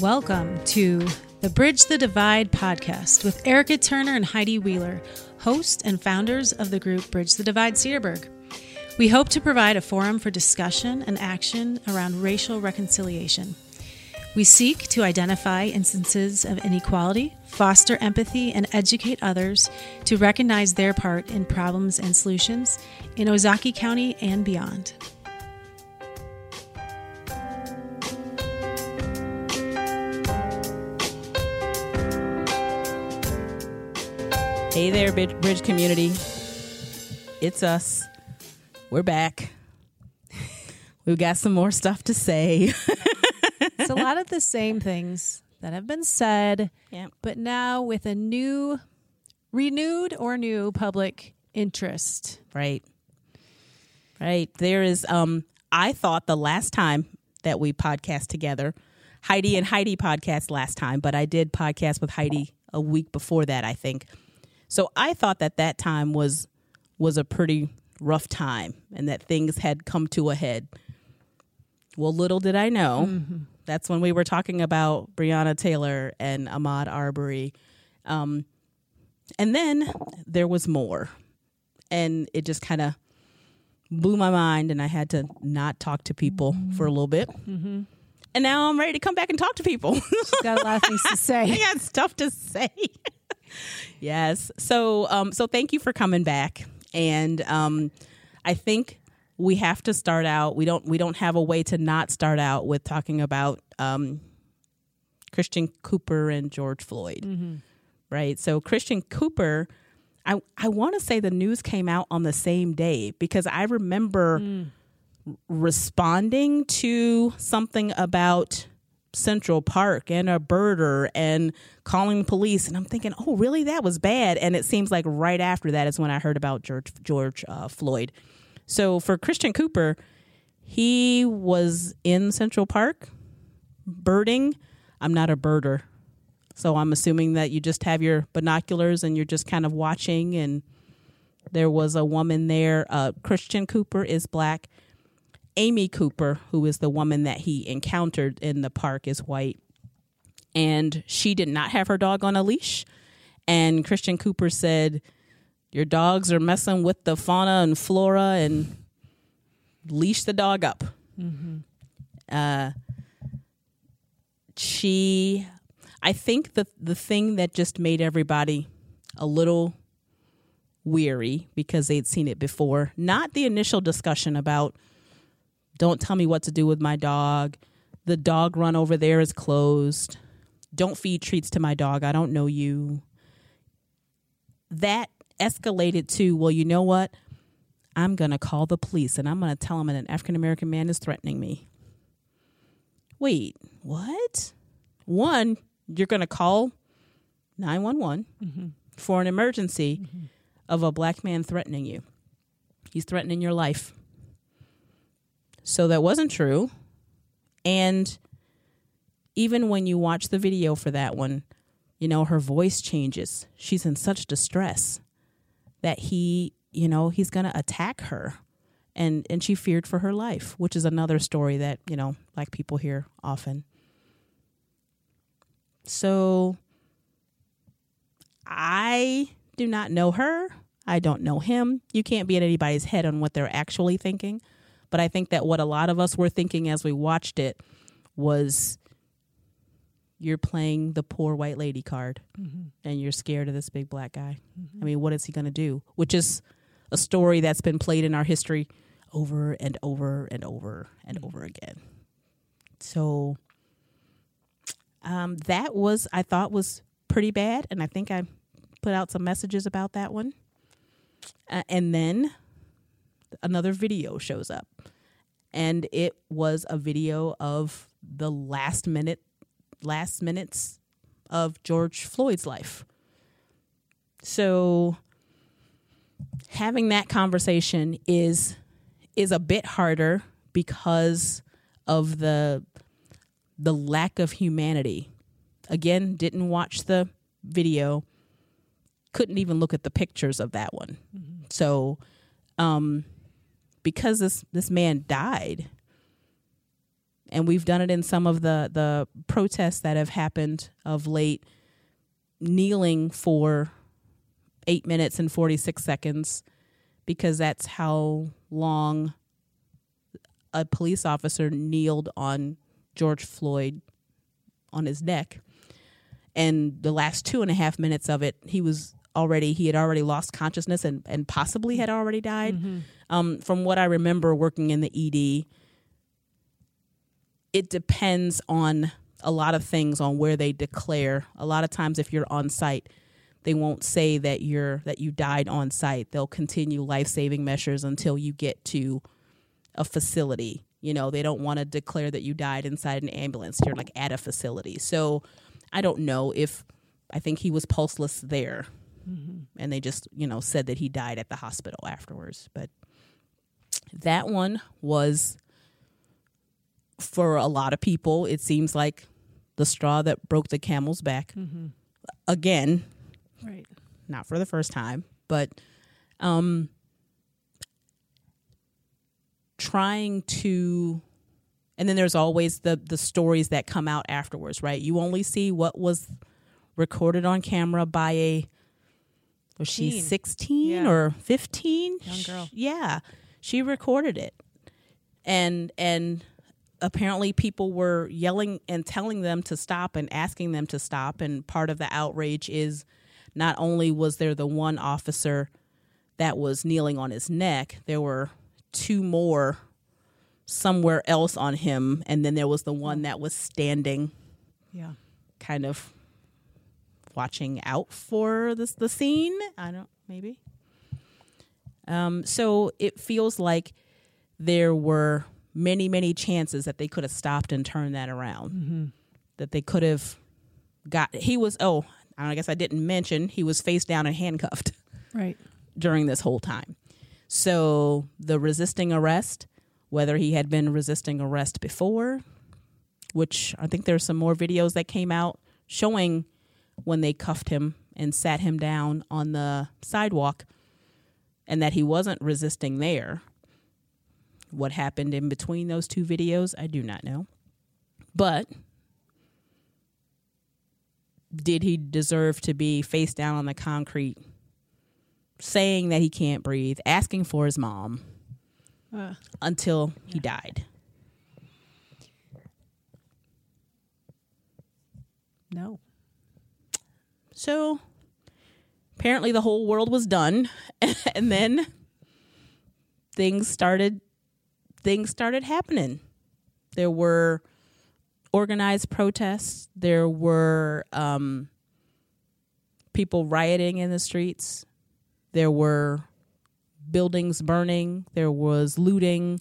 Welcome to the Bridge the Divide podcast with Erica Turner and Heidi Wheeler, hosts and founders of the group Bridge the Divide Cedarburg. We hope to provide a forum for discussion and action around racial reconciliation. We seek to identify instances of inequality, foster empathy, and educate others to recognize their part in problems and solutions in Ozaukee County and beyond. Hey there, Bridge community. It's us. We're back. We've got some more stuff to say. it's a lot of the same things that have been said, yeah. but now with a new, renewed or new public interest. Right. Right. There is, um, I thought the last time that we podcast together, Heidi and Heidi podcast last time, but I did podcast with Heidi a week before that, I think. So I thought that that time was was a pretty rough time and that things had come to a head. Well, little did I know, mm-hmm. that's when we were talking about Breonna Taylor and Ahmaud Arbery. Um, and then there was more. And it just kind of blew my mind, and I had to not talk to people mm-hmm. for a little bit. Mm-hmm. And now I'm ready to come back and talk to people. She's got a lot of things to say. I got stuff to say yes. So, um, so thank you for coming back. And um, I think we have to start out. We don't. We don't have a way to not start out with talking about um, Christian Cooper and George Floyd. Mm-hmm. Right. So Christian Cooper. I I want to say the news came out on the same day because I remember. Mm responding to something about Central Park and a birder and calling police. And I'm thinking, oh, really? That was bad. And it seems like right after that is when I heard about George, George uh, Floyd. So for Christian Cooper, he was in Central Park birding. I'm not a birder. So I'm assuming that you just have your binoculars and you're just kind of watching. And there was a woman there. Uh, Christian Cooper is black. Amy Cooper, who is the woman that he encountered in the park, is white. And she did not have her dog on a leash. And Christian Cooper said, Your dogs are messing with the fauna and flora and leash the dog up. Mm-hmm. Uh, she, I think the, the thing that just made everybody a little weary because they'd seen it before, not the initial discussion about don't tell me what to do with my dog. The dog run over there is closed. Don't feed treats to my dog. I don't know you. That escalated to, well, you know what? I'm going to call the police and I'm going to tell them that an African American man is threatening me. Wait, what? One, you're going to call 911 mm-hmm. for an emergency mm-hmm. of a black man threatening you. He's threatening your life. So that wasn't true. And even when you watch the video for that one, you know, her voice changes. She's in such distress that he, you know, he's going to attack her. And and she feared for her life, which is another story that, you know, black people hear often. So I do not know her. I don't know him. You can't be in anybody's head on what they're actually thinking. But I think that what a lot of us were thinking as we watched it was you're playing the poor white lady card mm-hmm. and you're scared of this big black guy. Mm-hmm. I mean, what is he going to do? Which is a story that's been played in our history over and over and over and mm-hmm. over again. So um, that was, I thought, was pretty bad. And I think I put out some messages about that one. Uh, and then another video shows up. And it was a video of the last minute last minutes of George Floyd's life. So having that conversation is is a bit harder because of the the lack of humanity. Again, didn't watch the video, couldn't even look at the pictures of that one. Mm-hmm. So um because this this man died and we've done it in some of the the protests that have happened of late, kneeling for eight minutes and forty six seconds, because that's how long a police officer kneeled on George Floyd on his neck. And the last two and a half minutes of it, he was already he had already lost consciousness and, and possibly had already died. Mm-hmm. Um, from what I remember working in the ED, it depends on a lot of things on where they declare. A lot of times, if you're on site, they won't say that you're that you died on site. They'll continue life saving measures until you get to a facility. You know, they don't want to declare that you died inside an ambulance. You're like at a facility. So I don't know if I think he was pulseless there. And they just, you know, said that he died at the hospital afterwards. But that one was for a lot of people, it seems like the straw that broke the camel's back. Again, Right. not for the first time, but um, trying to, and then there's always the the stories that come out afterwards, right? You only see what was recorded on camera by a was she 16 Yeah. or 15 Young girl. yeah. She recorded it. And and apparently people were yelling and telling them to stop and asking them to stop. And part of the outrage is not only was there the one officer that was kneeling on his neck there were two more somewhere else on him. And then there was the one oh. that was standing Yeah. kind of watching out for this the scene. I don't maybe. Um, so it feels like there were many many chances that they could have stopped and turned that around. That they could have got. He was oh I guess I didn't mention he was face down and handcuffed Right. during this whole time. So the resisting arrest, whether he had been resisting arrest before, which I think there's some more videos that came out showing when they cuffed him and sat him down on the sidewalk and that he wasn't resisting there. What happened in between those two videos, I do not know. But did he deserve to be face down on the concrete saying that he can't breathe, asking for his mom Uh, until he died. no. So apparently the whole world was done and then things started things started happening. There were organized protests, there were um, people rioting in the streets. There were buildings burning, there was looting.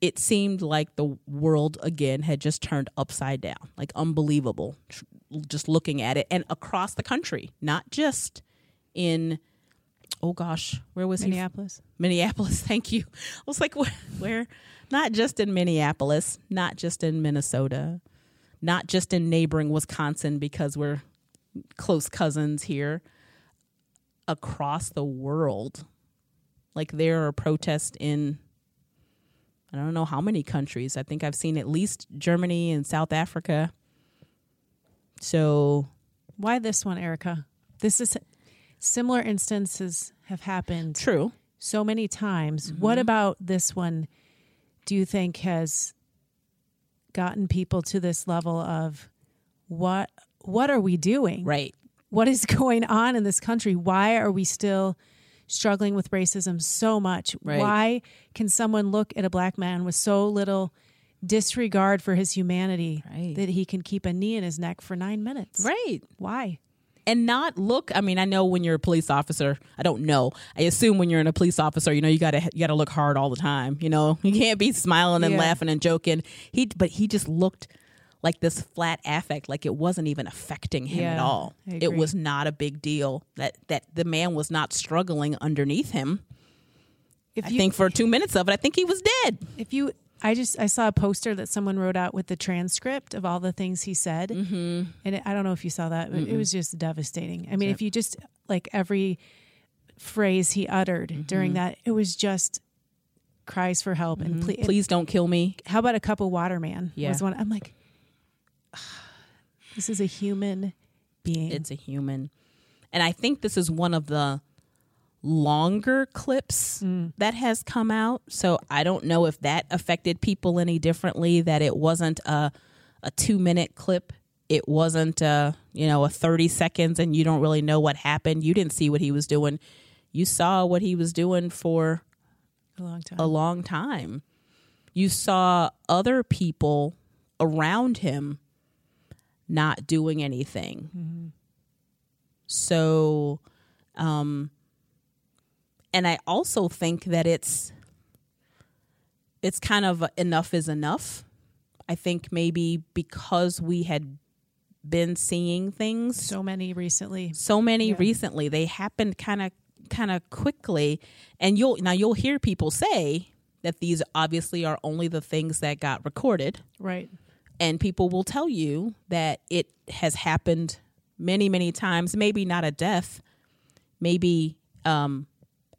It seemed like the world again had just turned upside down, like unbelievable. Just looking at it, and across the country, not just in, oh gosh, where was he? Minneapolis. Minneapolis. Thank you. I was like, where, where? Not just in Minneapolis, not just in Minnesota, not just in neighboring Wisconsin because we're close cousins here. Across the world, like there are protests in, I don't know how many countries. I think I've seen at least Germany and South Africa. So Why this one, Erica? This is similar instances have happened true. so many times. Mm-hmm. What about this one do you think has gotten people to this level of what what are we doing? Right. What is going on in this country? Why are we still struggling with racism so much? Right. Why can someone look at a black man with so little disregard for his humanity Right. that he can keep a knee in his neck for 9 minutes? Right. Why? and not look i mean i know when you're a police officer i don't know i assume when you're in a police officer you know you gotta you gotta look hard all the time you know you can't be smiling and Yeah. laughing and joking he but he just looked like this flat affect like it wasn't even affecting him at all it was not a big deal that that the man was not struggling underneath him If i think for two minutes of it i think he was dead if you i just i saw a poster that someone wrote out with the transcript of all the things he said mm-hmm. and it, i don't know if you saw that but it was just devastating i mean if you just like every phrase he uttered Mm-hmm. during that it was just cries for help and ple- Please don't kill me. how about a cup of water man Yeah. was one i'm like this is a human being It's a human. And I think this is one of the longer clips that has come out. So I don't know if that affected people any differently, that it wasn't a, a two minute clip. It wasn't, uh, you know, a 30 seconds and you don't really know what happened. You didn't see what he was doing. You saw what he was doing for a long time a long time. You saw other people around him not doing anything. So, um, and I also think that it's it's kind of enough is enough. I think maybe because we had been seeing things so many recently. So many recently they happened kind of kind of quickly. And you'll now you'll hear people say that these obviously are only the things that got recorded. Right. And people will tell you that it has happened many many times. Maybe not a death. Maybe um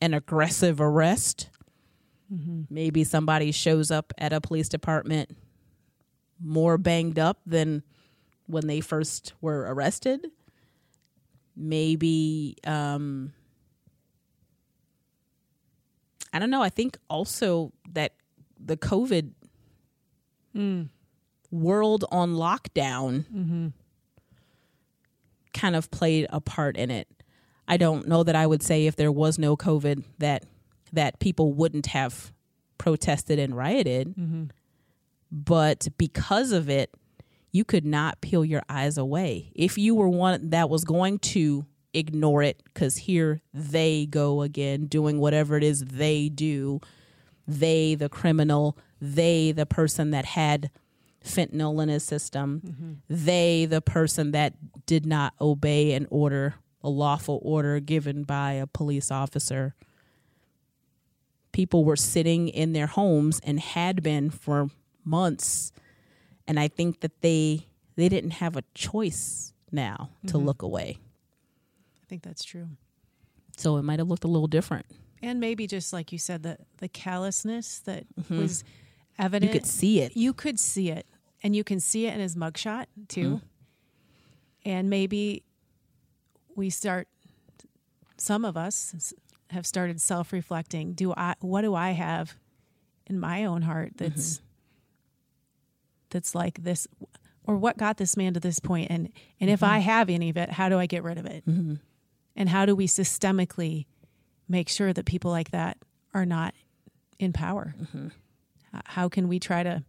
an aggressive arrest. Mm-hmm. Maybe somebody shows up at a police department more banged up than when they first were arrested. Maybe um i don't know. I think also that the covid mm. world on lockdown mm-hmm. kind of played a part in it i don't know that i would say if there was no covid that that people wouldn't have protested and rioted. Mm-hmm. But because of it you could not peel your eyes away. If you were one that was going to ignore it because here they go again doing whatever it is they do. They the criminal they the person that had fentanyl in his system. Mm-hmm. They the person that did not obey an order a lawful order given by a police officer. People were sitting in their homes and had been for months and i think that they they didn't have a choice now to look away. I think that's true. So it might have looked a little different. And maybe just like you said the the callousness that was evident Mm-hmm. you could see it. You could see it. And you can see it in his mugshot too. Mm-hmm. and maybe we start some of us have started self-reflecting. Do i what do i have in my own heart that's Mm-hmm. that's like this or what got this man to this point? And and Mm-hmm. if i have any of it how do i get rid of it? And how do we systemically make sure that people like that are not in power? H- how can we try to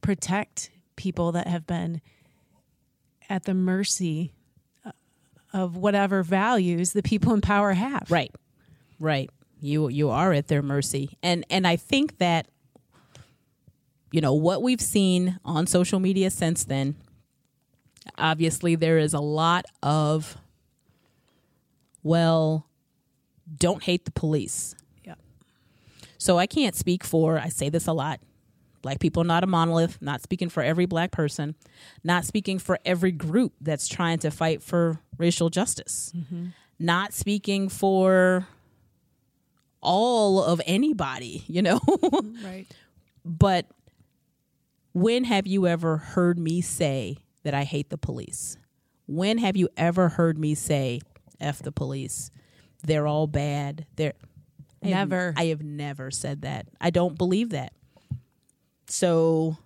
protect people that have been at the mercy of whatever values the people in power have Right. Right. You you are at their mercy. And and I think that you know what we've seen on social media since then obviously there is a lot of well don't hate the police. yeah So I can't speak for, I say this a lot. Black people not a monolith, not speaking for every black person, not speaking for every group that's trying to fight for racial justice, mm-hmm. not speaking for all of anybody, you know? right but when have you ever heard me say that I hate the police? When have you ever heard me say F the police? They're all bad. They're I have- Never. I have never said that. I don't believe that. So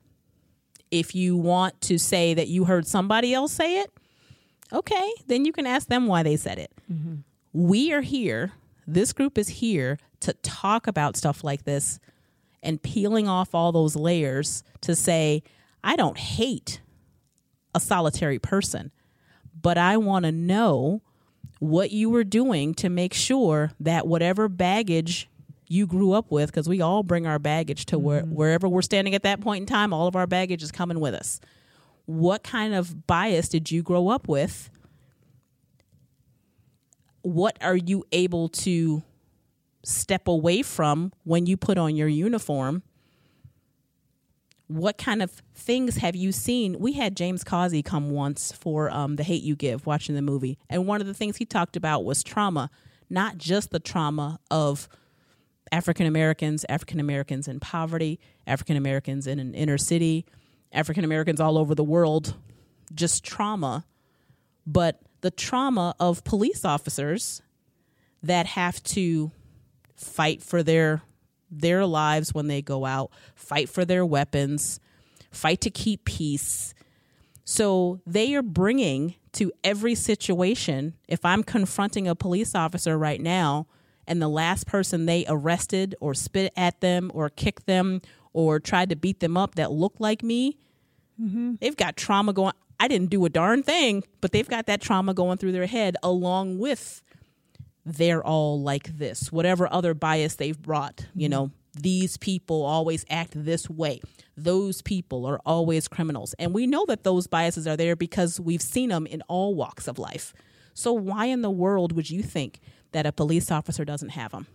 if you want to say that you heard somebody else say it, okay, then you can ask them why they said it. Mm-hmm. We are here, this group is here to talk about stuff like this and peeling off all those layers to say, I don't hate a solitary person, but I want to know what you were doing to make sure that whatever baggage you grew up with, because we all bring our baggage to where, wherever we're standing at that point in time, all of our baggage is coming with us. What kind of bias did you grow up with? What are you able to step away from when you put on your uniform? What kind of things have you seen? We had James Causey come once for um, The Hate You Give, watching the movie. And one of the things he talked about was trauma, not just the trauma of African Americans, African Americans in poverty, African Americans in an inner city, African Americans all over the world, just trauma. But the trauma of police officers that have to fight for their their lives when they go out, fight for their weapons, fight to keep peace. So they are bringing to every situation. If I'm confronting a police officer right now and the last person they arrested or spit at them or kicked them or tried to beat them up that looked like me, mm-hmm. they've got trauma going. I didn't do a darn thing, but they've got that trauma going through their head along with they're all like this, whatever other bias they've brought, you know, these people always act this way. Those people are always criminals. And we know that those biases are there because we've seen them in all walks of life. So, why in the world would you think that a police officer doesn't have them?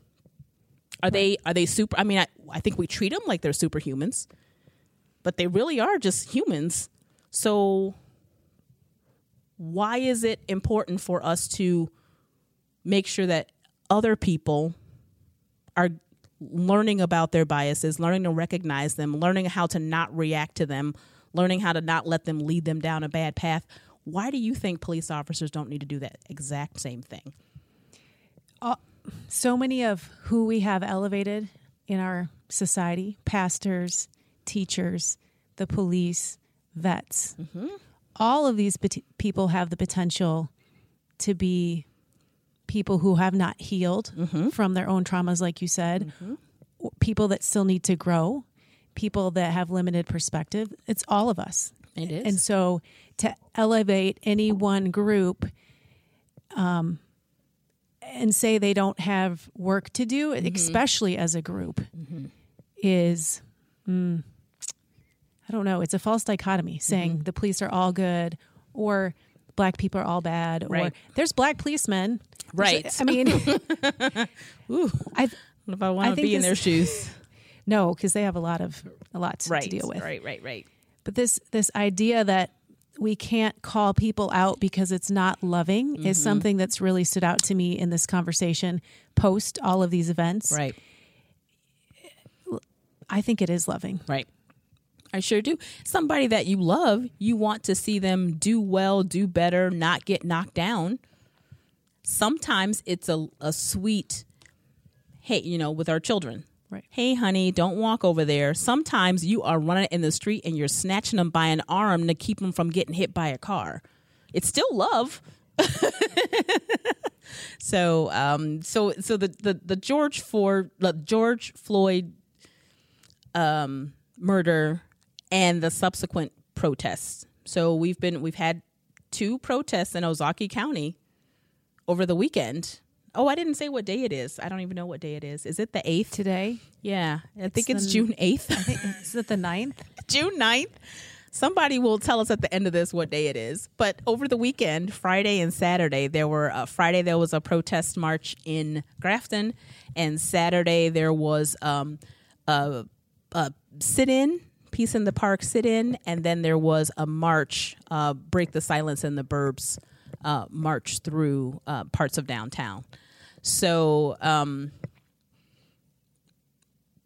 Are right. they are they super? I mean, I, I think we treat them like they're superhumans, but they really are just humans. So, why is it important for us to make sure that other people are learning about their biases, learning to recognize them, learning how to not react to them, learning how to not let them lead them down a bad path. Why do you think police officers don't need to do that exact same thing? Uh, so many of who we have elevated in our society pastors, teachers, the police, vets mm-hmm. all of these people have the potential to be people who have not healed mm-hmm. from their own traumas, like you said, mm-hmm. people that still need to grow, people that have limited perspective. It's all of us. It is. And so to elevate any one group, um, and say they don't have work to do, mm-hmm. especially as a group, mm-hmm. is, mm, I don't know, it's a false dichotomy saying mm-hmm. the police are all good or black people are all bad right. or there's black policemen Right. I mean, Ooh, I, if I want to be in their shoes. No, because they have a lot of a lot right. to deal with. Right, right, right. But this this idea that we can't call people out because it's not loving mm-hmm. is something that's really stood out to me in this conversation post all of these events. Right. I think it is loving. Right. I sure do. Somebody that you love, you want to see them do well, do better, not get knocked down sometimes it's a, a sweet, hey, you know, with our children. Right. Hey, honey, don't walk over there. Sometimes you are running in the street and you're snatching them by an arm to keep them from getting hit by a car. It's still love. so, um, so, so the, the, the George Ford, the George Floyd, um, murder and the subsequent protests. So we've been, we've had two protests in Ozaukee County over the weekend. Oh, I didn't say what day it is. I don't even know what day it is. Is it the 8th? Today? Yeah. I think it's, it's June 8th. is it the 9th? June 9th. Somebody will tell us at the end of this what day it is. But over the weekend, Friday and Saturday, there were uh, Friday there was a protest march in Grafton, and Saturday there was um, a, a sit-in, peace in the park sit-in, and then there was a march, uh, break the silence in the burbs uh, march through uh, parts of downtown. So um,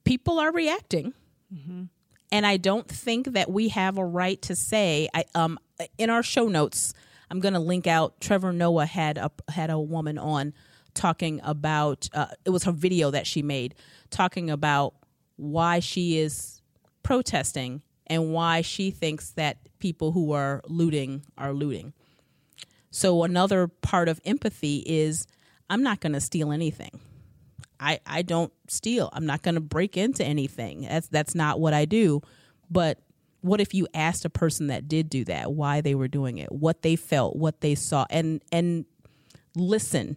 people are reacting. Mm-hmm. And I don't think that we have a right to say, I, um, in our show notes, I'm going to link out. Trevor Noah had a had a woman on talking about uh, it was her video that she made talking about why she is protesting and why she thinks that people who are looting are looting. So another part of empathy is I'm not going to steal anything. I I don't steal. I'm not going to break into anything. That's that's not what I do. But what if you asked a person that did do that why they were doing it, what they felt, what they saw and and listen.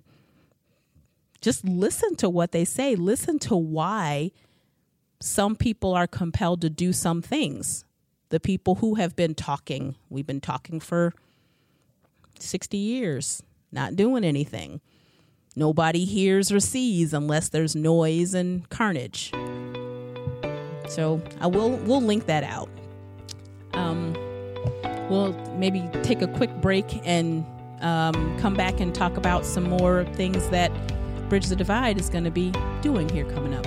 Just listen to what they say. Listen to why some people are compelled to do some things. The people who have been talking, we've been talking for 60 years, not doing anything. Nobody hears or sees unless there's noise and carnage. So I will we'll link that out. Um, we'll maybe take a quick break and um, come back and talk about some more things that Bridge the Divide is going to be doing here coming up.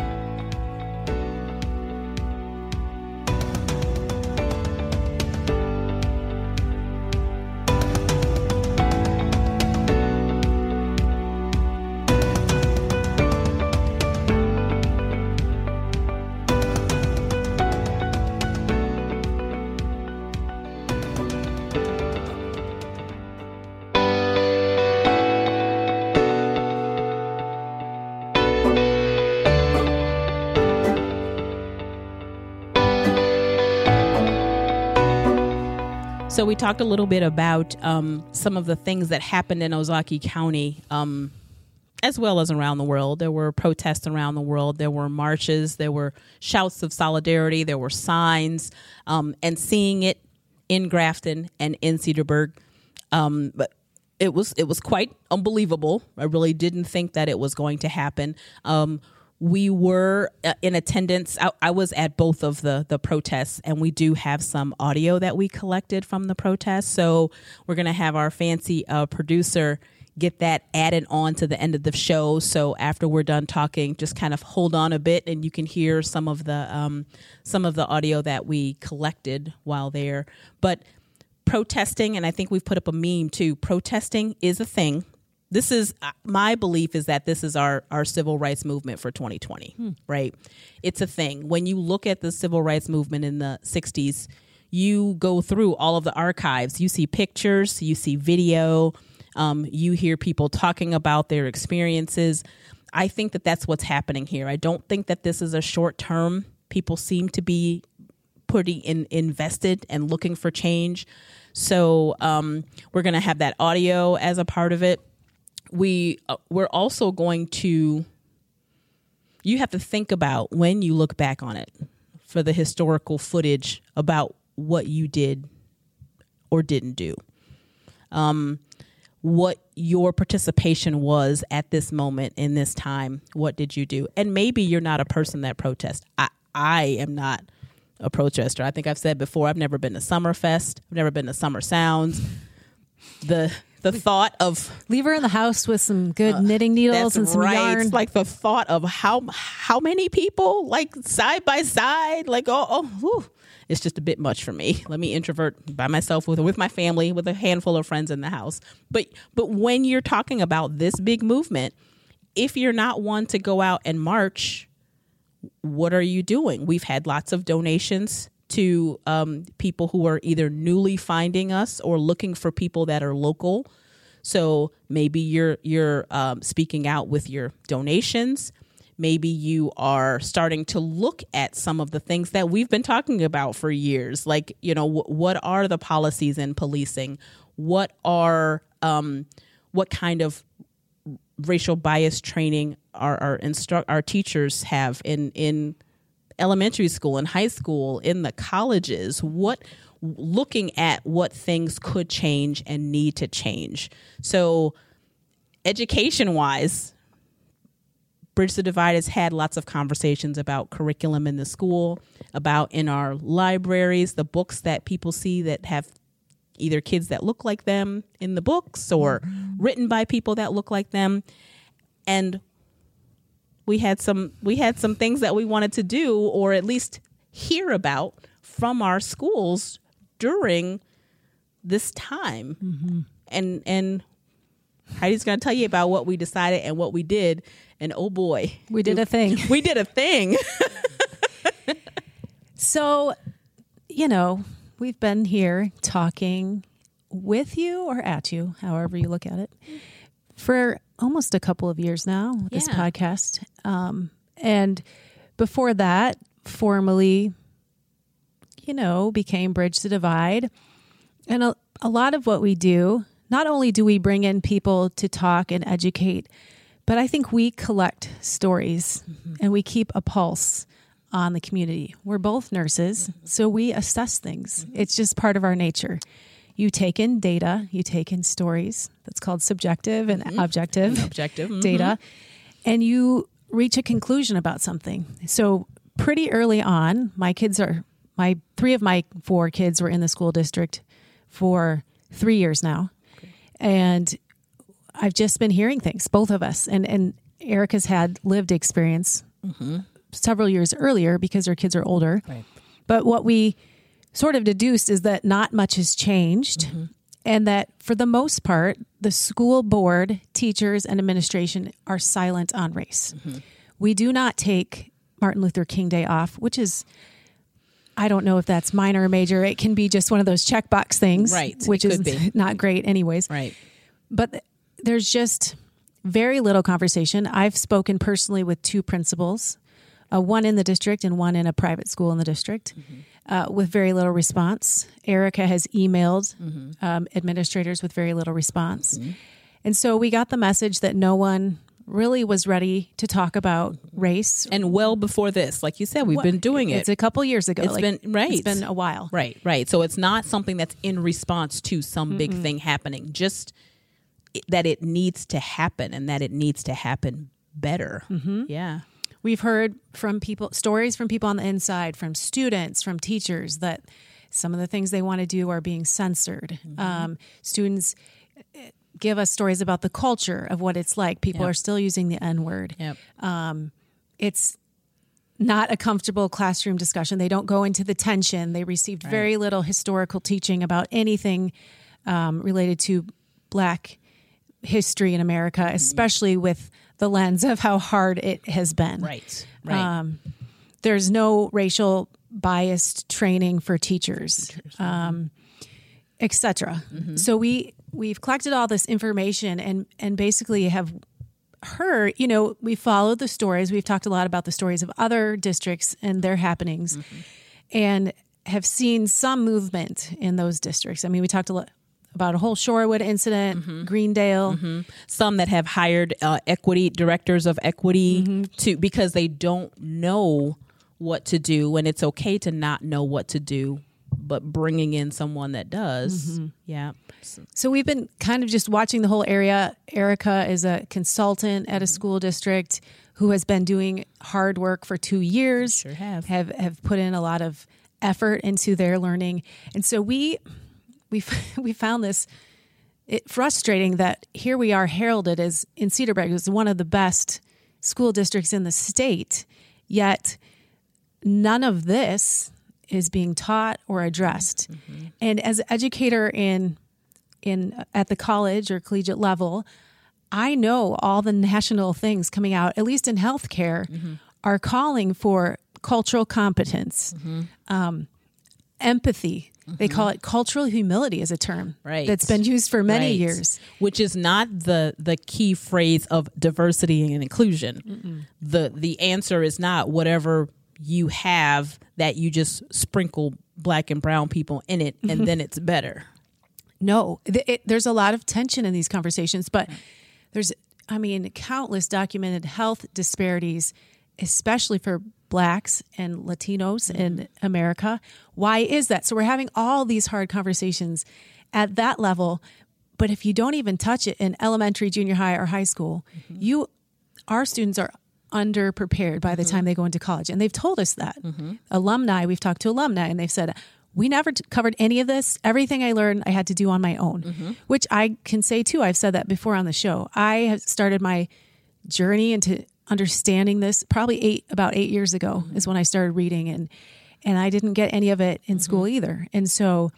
So we talked a little bit about um, some of the things that happened in Ozaukee County, um, as well as around the world. There were protests around the world. There were marches. There were shouts of solidarity. There were signs, um, and seeing it in Grafton and in Cedarburg, um, but it was it was quite unbelievable. I really didn't think that it was going to happen. Um, we were uh, in attendance. I, I, was at both of the the protests, and we do have some audio that we collected from the protests. So we're gonna have our fancy uh, producer get that added on to the end of the show. So after we're done talking, just kind of hold on a bit, and you can hear some of the um, some of the audio that we collected while there. But protesting, and I think we've put up a meme too. Protesting is a thing this is uh, my belief is that this is our our civil rights movement for 2020 hmm. right? It's a thing. When you look at the civil rights movement in the 60s you go through all of the archives. You see pictures you see video um, you hear people talking about their experiences. I think that that's what's happening here. I don't think that this is a short term. People seem to be pretty in, invested and looking for change. So um, we're going to have that audio as a part of it we uh, we're also going to you have to think about when you look back on it for the historical footage about what you did or didn't do. Um, what your participation was at this moment in this time what did you do? And maybe you're not a person that protests. I i am not a protester. I think i've said before i've never been to summerfest. I've never been to summer sounds. The the thought of leave her in the house with some good uh, knitting needles and some right. yarn. Like the thought of how how many people like side by side, like oh oh. Whew. It's just a bit much for me. Let me introvert by myself with with my family, with a handful of friends in the house. But but when you're talking about this big movement, if you're not one to go out and march, what are you doing? We've had lots of donations to um, people who are either newly finding us or looking for people that are local. So maybe you're you're um, speaking out with your donations. Maybe you are starting to look at some of the things that we've been talking about for years, like you know w- what are the policies in policing? What are um, what kind of racial bias training our our instru- our teachers have in in elementary school and high school, in the colleges, what looking at what things could change and need to change. So, education wise, Bridge the Divide has had lots of conversations about curriculum in the school, about in our libraries, the books that people see that have either kids that look like them in the books or mm-hmm. written by people that look like them. And we had some we had some things that we wanted to do or at least hear about from our schools during this time. Mm-hmm. and and heidi's going to tell you about what we decided and what we did. And oh boy. We did a thing. We did a thing. So you know we've been here talking with you or at you however you look at it for almost a couple of years now with yeah. this podcast. Um, and before that, formally, you know, became Bridge the Divide. And a, a lot of what we do, not only do we bring in people to talk and educate, but I think we collect stories mm-hmm. and we keep a pulse on the community. We're both nurses, mm-hmm. so we assess things. Mm-hmm. It's just part of our nature you take in data, you take in stories. That's called subjective and mm-hmm. objective, objective mm-hmm. data, and you reach a conclusion about something. So pretty early on, my kids are my three of my four kids were in the school district for three years now, okay. and I've just been hearing things, both of us, and and Erica's had lived experience several years earlier because her kids are older. Right. But what we sort of deduced is that not much has changed. Mm-hmm. And that for the most part, the school board, teachers, and administration are silent on race. Mm-hmm. We do not take Martin Luther King Day off, which is, I don't know if that's minor or major. It can be just one of those checkbox things, Right. Which is be. not great, anyways Right. but th- there's just very little conversation. I've spoken personally with two principals, uh, one in the district and one in a private school in the district, mm-hmm. Uh, with very little response. Erica has emailed um, administrators with very little response. And so we got the message that no one really was ready to talk about race. And well before this, like you said, we've been doing it. It's a couple years ago. It's been- right. It's been a while. Right, right. So it's not something that's in response to some big Mm-hmm. thing happening, just that it needs to happen and that it needs to happen better. Mm-hmm. Yeah. We've heard from people stories from people on the inside, from students, from teachers that some of the things they want to do are being censored. Um, students eh, give us stories about the culture of what it's like. People Yep. are still using the N word. Yep. It's not a comfortable classroom discussion. They don't go into the tension. They received very little historical teaching about anything um, related to Black history in America, especially with the lens of how hard it has been right. Right. Um, there's no racial biased training for teachers, um, etc. Mm-hmm. So we we've collected all this information and and basically have heard. You know, we followed the stories. We've talked a lot about the stories of other districts and their happenings, mm-hmm. and have seen some movement in those districts. I mean, we talked a lot about a whole Shorewood incident, Greendale. some that have hired uh, equity directors of equity Mm-hmm. to because they don't know what to do and it's okay to not know what to do but bringing in someone that does Mm-hmm. yeah So- So we've been kind of just watching the whole area. Erica is a consultant at a school district who has been doing hard work for two years. Sure have. have have put in a lot of effort into their learning, and so we we we found this it frustrating that here we are heralded as in Cedarburg as one of the best school districts in the state, yet none of this is being taught or addressed. Mm-hmm. And as an educator in in at the college or collegiate level, I know all the national things coming out, at least in healthcare, mm-hmm. are calling for cultural competence, mm-hmm. um, empathy. They mm-hmm. call it cultural humility as a term Right. that's been used for many Right. years. which is not the the key phrase of diversity and inclusion the the answer is not whatever you have that you just sprinkle black and brown people in it and then it's better No, it, there's a lot of tension in these conversations, but there's, I mean, countless documented health disparities, especially for blacks and Latinos mm-hmm. in America. Why is that? So we're having all these hard conversations at that level, but if you don't even touch it in elementary, junior high, or high school, mm-hmm. you, our students are underprepared by the mm-hmm. time they go into college, and they've told us that. Alumni, we've talked to alumni, and they've said we never t- covered any of this. Everything I learned, I had to do on my own, which I can say too. I've said that before on the show. I have started my journey into understanding this probably eight about eight years ago mm-hmm. is when I started reading and and I didn't get any of it in mm-hmm. school either. And so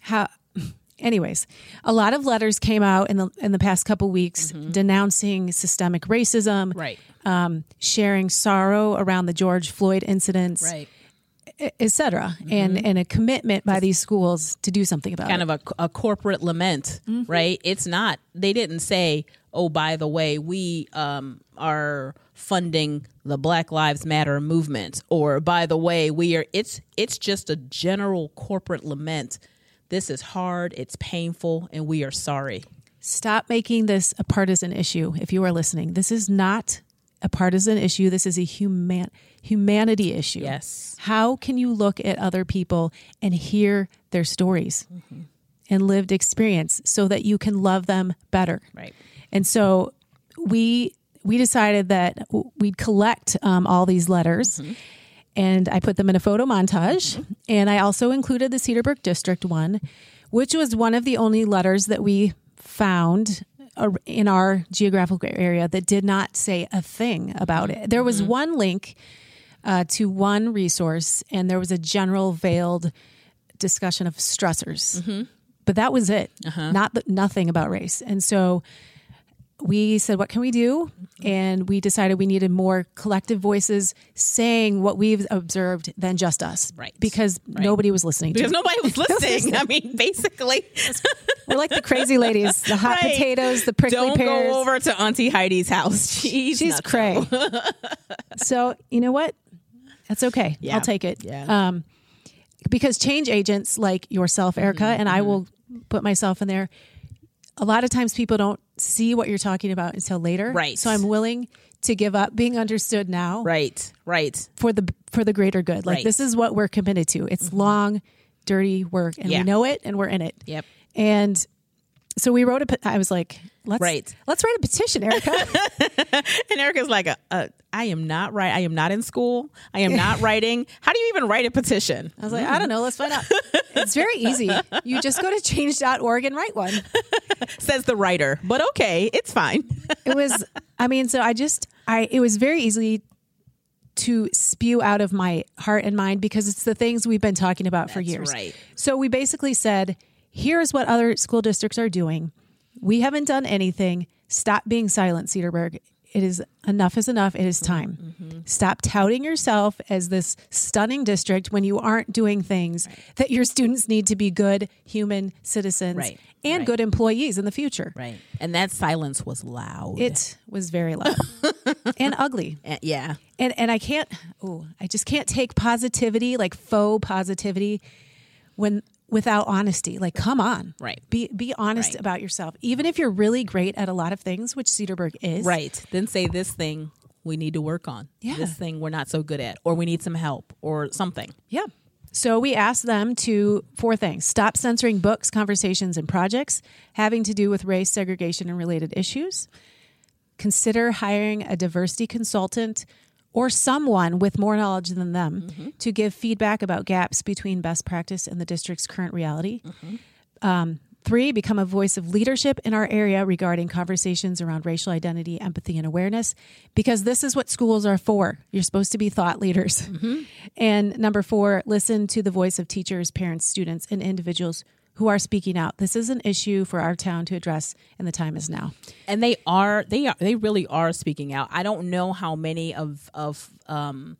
how anyways, a lot of letters came out in the in the past couple weeks mm-hmm. denouncing systemic racism, right. um, sharing sorrow around the George Floyd incidents, right et cetera, and and a commitment by these schools to do something about kind it. Kind of a, a corporate lament, right? It's not. They didn't say, "Oh, by the way, we um, are funding the Black Lives Matter movement," or "By the way, we are." It's it's just a general corporate lament. This is hard. It's painful, and we are sorry. Stop making this a partisan issue. If you are listening, this is not a partisan issue. This is a human humanity issue. Yes. How can you look at other people and hear their stories mm-hmm. and lived experience so that you can love them better? Right. And so we we decided that we'd collect um, all these letters. Mm-hmm. And I put them in a photo montage. Mm-hmm. And I also included the Cedarburg District one, which was one of the only letters that we found in our geographical area that did not say a thing about it. There was mm-hmm. one link uh, to one resource, and there was a general veiled discussion of stressors, mm-hmm. but that was it. Uh-huh. Not nothing about race, and so we said, "What can we do?" And we decided we needed more collective voices saying what we've observed than just us, Right. Because nobody was listening. Because nobody was listening. I mean, basically, We're like the crazy ladies, the hot Right. potatoes, the prickly don't pears. go over to Auntie Heidi's house. She's, She's cray. so you know what? That's okay. Yeah. I'll take it. Yeah. Um, because change agents like yourself, Erica, Mm-hmm. and I will put myself in there. A lot of times people don't see what you're talking about until later. Right. So I'm willing to give up being understood now Right, right. for the for the greater good. Like Right. Mm-hmm. this is what we're committed to. It's long, dirty work, and Yeah. we know it, and we're in it. Yep. And so we wrote a. I was like, let's Right. let's write a petition, Erica. And Erica's like, a, uh, I am not right. I am not in school. I am not writing. How do you even write a petition? I was like, I don't know. Let's find out. It's very easy. You just go to change.org and write one. Says the writer. But okay, it's fine. It was, I mean, so I just, I, it was very easy to spew out of my heart and mind because it's the things we've been talking about for years. right. So we basically said, here's what other school districts are doing. We haven't done anything. Stop being silent, Cedarburg. It is enough is enough. It is time. Mm-hmm. Stop touting yourself as this stunning district when you aren't doing things that your students need to be good human citizens Right. and Right. good employees in the future. Right. And that silence was loud. It was very loud and ugly. Uh, yeah. And and I can't oh, I just can't take positivity, like faux positivity when without honesty. Like come on. Right. Be be honest Right. about yourself. Even if you're really great at a lot of things, which Cedarburg is. Right. Then say this thing we need to work on. Yeah. This thing we're not so good at, or we need some help, or something. Yeah. So we asked them to four things: stop censoring books, conversations, and projects having to do with race, segregation, and related issues. Consider hiring a diversity consultant or someone with more knowledge than them mm-hmm. to give feedback about gaps between best practice and the district's current reality. Mm-hmm. Um, three, become a voice of leadership in our area regarding conversations around racial identity, empathy, and awareness, because this is what schools are for. You're supposed to be thought leaders. Mm-hmm. And number four, listen to the voice of teachers, parents, students, and individuals who are speaking out. This is an issue for our town to address, and the time is now. and they are they are they really are speaking out. I don't know how many of of um,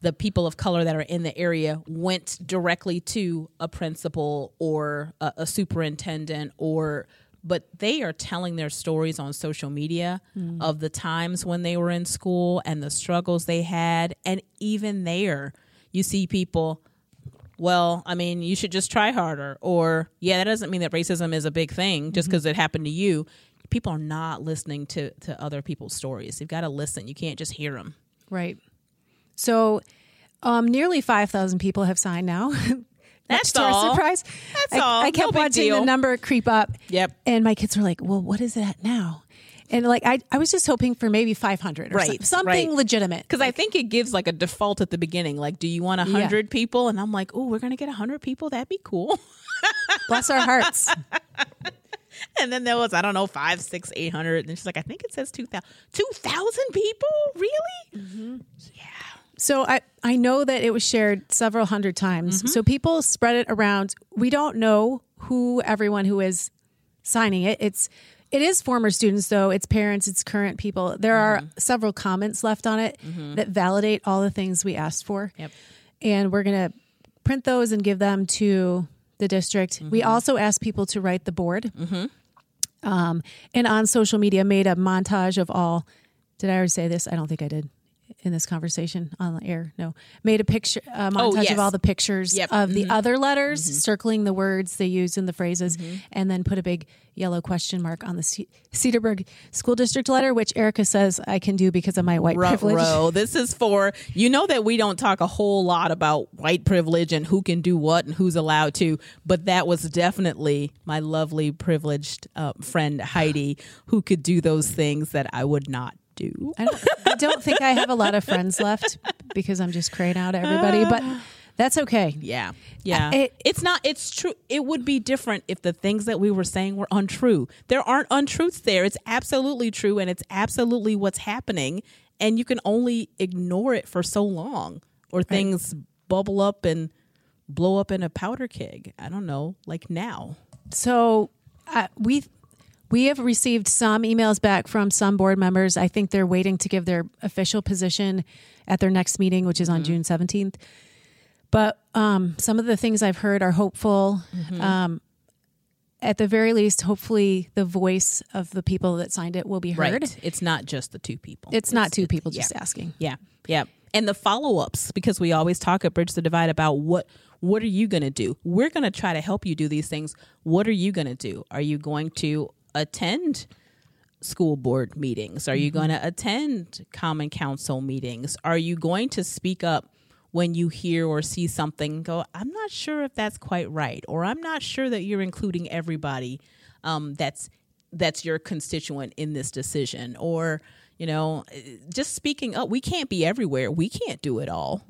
the people of color that are in the area went directly to a principal or a, a superintendent or but they are telling their stories on social media of the times when they were in school and the struggles they had and even there you see people well, I mean, you should just try harder. Or, yeah, that doesn't mean that racism is a big thing just because it happened to you. People are not listening to, to other people's stories. You've got to listen. You can't just hear them. Right. So, um, nearly 5,000 people have signed now. That's to our all. surprise. That's I, all. I kept big watching deal. the number creep up. Yep. And my kids were like, well, what is it at now? And like, I, I was just hoping for maybe 500 or Right, some- something right. legitimate. Because I think it gives like a default at the beginning. Like, do you want a Yeah. 100 people? And I'm like, oh, we're going to get a 100 people? That'd be cool. Bless our hearts. and then there was, I don't know, five, six, 800. And she's like, I think it says 2,000. 2,000 people? Really? Yeah. So I, I know that it was shared several hundred times. Mm-hmm. So people spread it around. We don't know who everyone who is signing it. It's it is former students though. It's parents, it's current people. There Mm-hmm. are several comments left on it that validate all the things we asked for. Yep. And we're going to print those and give them to the district. We Mm-hmm. also asked people to write the board. Um, and on social media made a montage of all did I already say this? I don't think I did in this conversation on the air. No, made a picture, a montage Oh, yes. of all the pictures Yep. Mm-hmm. of the other letters, circling the words they use in the phrases, and then put a big yellow question mark on the Ce- Cedarburg School District letter, which Erica says I can do because of my white privilege. Ruh-roh. This is for you know that we don't talk a whole lot about white privilege and who can do what and who's allowed to, but that was definitely my lovely privileged uh, friend Heidi who could do those things that I would not do. I don't, I don't think I have a lot of friends left because I'm just crying out at everybody, but That's okay. Yeah. Yeah. It- it's not, it's true. It would be different if the things that we were saying were untrue. There aren't untruths there. It's absolutely true and it's absolutely what's happening. And you can only ignore it for so long or things bubble up and blow up in a powder keg. I don't know, like now. So uh, we we have received some emails back from some board members. I think they're waiting to give their official position at their next meeting, which is on June seventeenth. But um, some of the things I've heard are hopeful. Um, at the very least, hopefully, the voice of the people that signed it will be heard. Right. It's not just the two people. It's not two people yeah. just asking. Yeah, yeah. And the follow ups, because we always talk at Bridge the Divide about what what are you going to do? We're going to try to help you do these things. What are you going to do? Are you going to attend school board meetings? Are you going to attend common council meetings? Are you going to speak up when you hear or see something? and Go, I'm not sure if that's quite right, or I'm not sure that you're including everybody um, that's that's your constituent in this decision, or you know, just speaking up. We can't be everywhere. We can't do it all.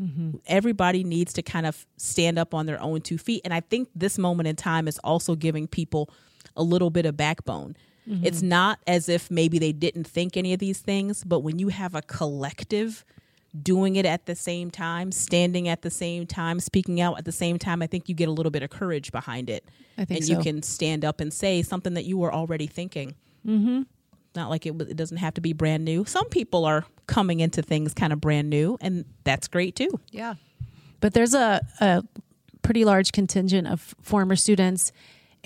Everybody needs to kind of stand up on their own two feet, and I think this moment in time is also giving people a little bit of backbone. It's not as if maybe they didn't think any of these things, but when you have a collective doing it at the same time, standing at the same time, speaking out at the same time, I think you get a little bit of courage behind it. I think and so. you can stand up and say something that you were already thinking. Mm-hmm. Not like it, it doesn't have to be brand new. Some people are coming into things kind of brand new, and that's great too. Yeah. But there's a, a pretty large contingent of former students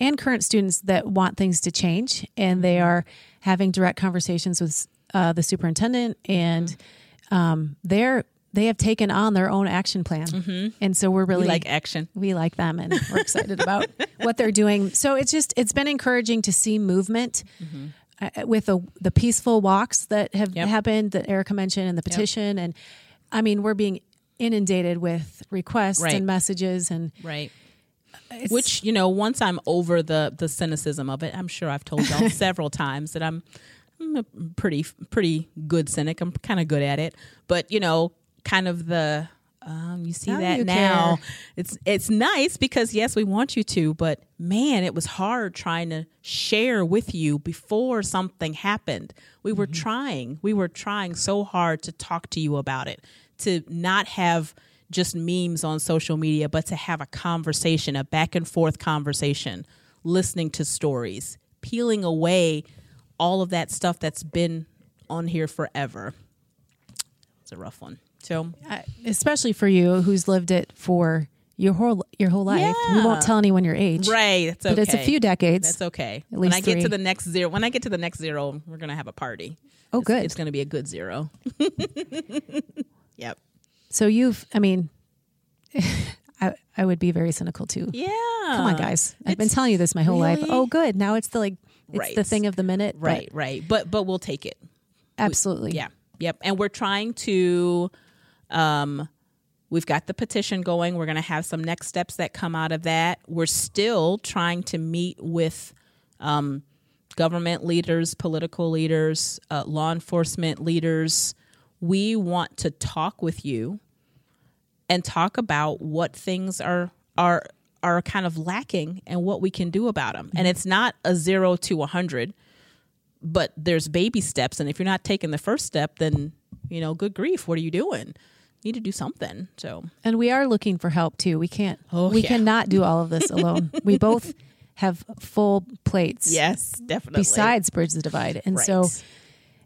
and current students that want things to change, and they are having direct conversations with uh, the superintendent, and um, they're they have taken on their own action plan, and so we're really We like action. we like them and we're excited about what they're doing. So it's just it's been encouraging to see movement uh, with the the peaceful walks that have Yep. happened that Erica mentioned and the petition and I mean we're being inundated with requests Right. and messages and Right. It's, Which you know, once I'm over the the cynicism of it, I'm sure I've told y'all several times that I'm, I'm a pretty pretty good cynic. I'm kind of good at it, but you know, kind of the um, you see Now that you now. care. It's it's nice because yes, we want you to, but man, it was hard trying to share with you before something happened. We were trying, we were trying so hard to talk to you about it, to not have just memes on social media, but to have a conversation, a back and forth conversation, listening to stories, peeling away all of that stuff that's been on here forever. It's a rough one. So I- especially for you who's lived it for your whole your whole life. We won't tell anyone your age. Right. That's okay. But it's a few decades. That's okay. At when least I get to the next zero, when I get to the next zero, we're gonna have a party. Oh, It's- good. It's gonna be a good zero. yep. So you've I mean I I would be very cynical too. Yeah. Come on, guys. I've been telling you this my whole life. Oh, good. Now it's the like, it's Right. the thing of the minute. but Right. Right. But but we'll take it. absolutely. Yeah. Yep. And we're trying to um we've got the petition going. We're going to have some next steps that come out of that. We're still trying to meet with um government leaders, political leaders, uh, law enforcement leaders. We want to talk with you and talk about what things are are are kind of lacking and what we can do about them. And mm-hmm. it's not a 0 to a 100 but there's baby steps and if you're not taking the first step then you know good grief what are you doing you need to do something so And we are looking for help too. We can't, Oh, we yeah. cannot do all of this alone. we both have full plates yes definitely besides Bridge the Divide. And right. so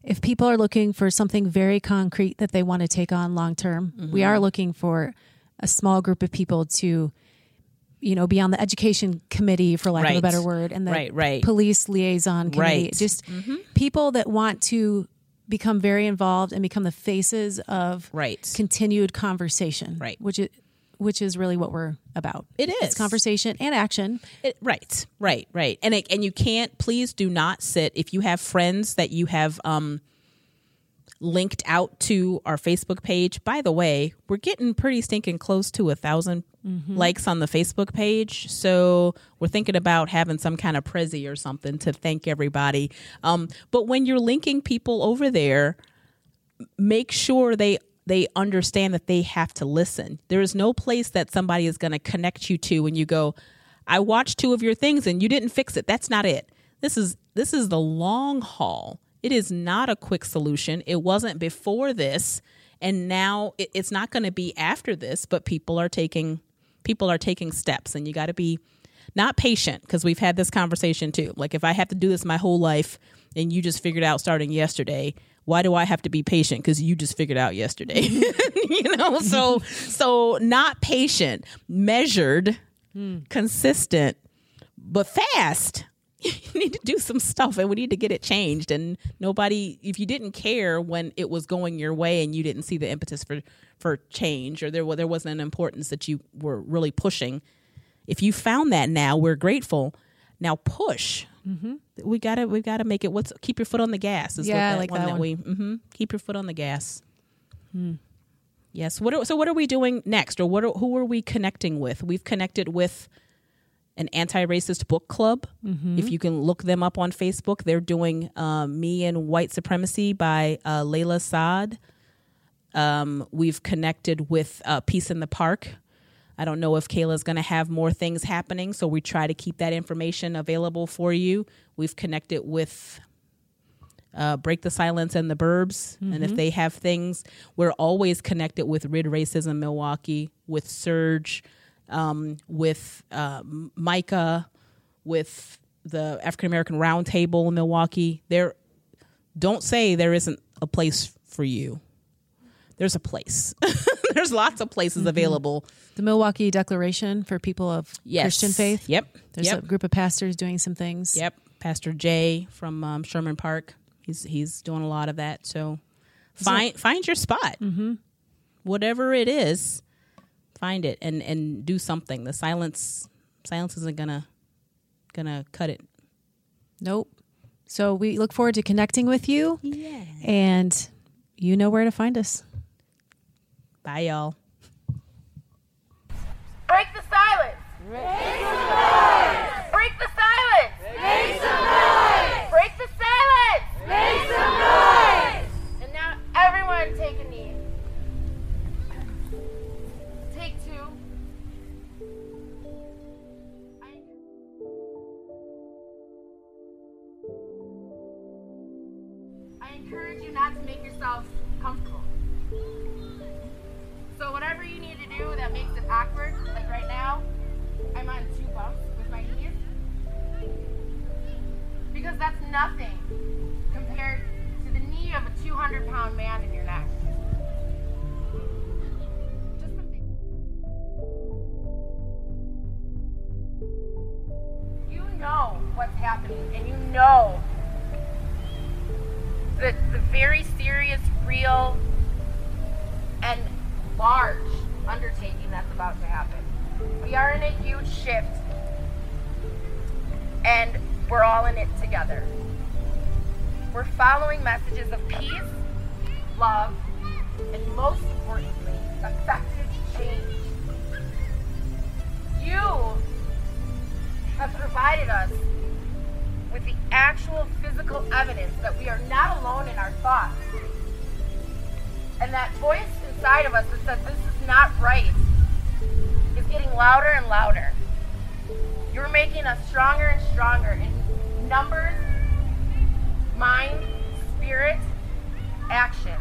if people are looking for something very concrete that they want to take on long term, we Mm-hmm. are looking for a small group of people to, you know, be on the education committee, for lack of a better word, and the Right, right. police liaison committee. Right. Just people that want to become very involved and become the faces of right continued conversation. Right. Which is which is really what we're about. It It's conversation and action. It, right, right, right. And it, and you can't. Please do not sit if you have friends that you have um, linked out to our Facebook page. By the way, we're getting pretty stinking close to a 1000 likes on the Facebook page. So we're thinking about having some kind of prezi or something to thank everybody. Um, but when you're linking people over there, make sure they they understand that they have to listen. There is no place that somebody is going to connect you to when you go, I watched two of your things and you didn't fix it. That's not it. This is this is the long haul. It is not a quick solution. It wasn't before this and now it, it's not going to be after this, but people are taking people are taking steps and you got to be not patient because we've had this conversation too. Like if I have to do this my whole life and you just figured out starting yesterday, why do I have to be patient? Because you just figured out yesterday, you know. So, so not patient, measured, mm. consistent, but fast. You need to do some stuff, and we need to get it changed. And nobody, if you didn't care when it was going your way, and you didn't see the impetus for for change, or there there wasn't an importance that you were really pushing. If you found that now, we're grateful. Now push Mm-hmm. We gotta we gotta make it. What's keep your foot on the gas? Is yeah, what that like one that, that one. we mm-hmm, keep your foot on the gas. Hmm. Yes. What are, so what are we doing next, or what are, who are we connecting with? We've connected with an anti-racist book club. Mm-hmm. If you can look them up on Facebook, they're doing um, "Me and White Supremacy" by uh, Layla Saad. Um, we've connected with uh, Peace in the Park I don't know if Kayla's going to have more things happening, so we try to keep that information available for you. We've connected with uh, Break the Silence and the Burbs, mm-hmm. and if mm-hmm. they have things, we're always connected with Rid Racism Milwaukee, with SURJ, um, with uh, MICAH, with the African American Roundtable in Milwaukee. There, don't say there isn't a place for you. There's a place. There's lots of places mm-hmm. available the Milwaukee Declaration for people of yes. Christian faith. Yep. There's yep. a group of pastors doing some things. Yep. Pastor Jay from um, Sherman Park. He's he's doing a lot of that. So find so, find your spot. Mm-hmm. Whatever it is, find it and and do something. The silence silence isn't gonna gonna cut it. Nope. So we look forward to connecting with you. Yeah. And you know where to find us. Bye y'all. Break the silence. Make some noise. Break the silence. Make some noise. Break the silence. Make some noise. And now everyone take a knee. Take two. I encourage you not to make yourself do that makes it awkward, like right now, I'm on two bumps with my knees. Because that's nothing compared to the knee of a 200 pound man in your neck. You know what's happening, and you know the, the very serious, real, and large undertaking that's about to happen. We are in a huge shift, and we're all in it together. We're following messages of peace, love, and most importantly, effective change. You have provided us with the actual physical evidence that we are not alone in our thoughts. And that voice inside of us that says this is not right is getting louder and louder. You're making us stronger and stronger in numbers, mind, spirit, action.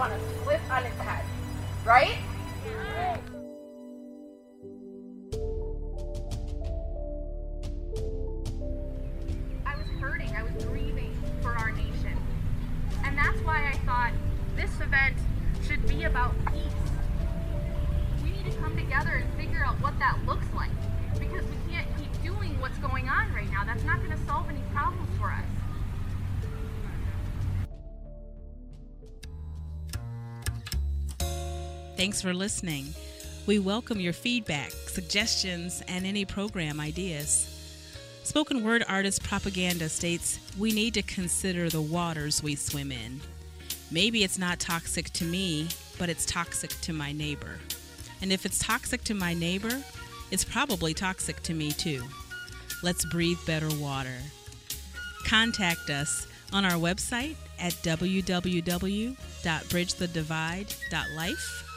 Want to flip on its head. Right? Thanks for listening. We welcome your feedback, suggestions, and any program ideas. Spoken word artist Propaganda states we need to consider the waters we swim in. Maybe it's not toxic to me, but it's toxic to my neighbor. And if it's toxic to my neighbor, it's probably toxic to me too. Let's breathe better water. Contact us on our website at www.bridgethedivide.life.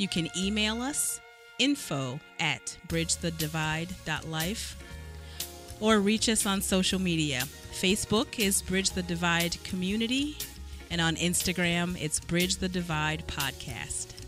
You can email us info at bridgethedivide.life or reach us on social media. Facebook is Bridge the Divide Community, and on Instagram, it's Bridge the Divide Podcast.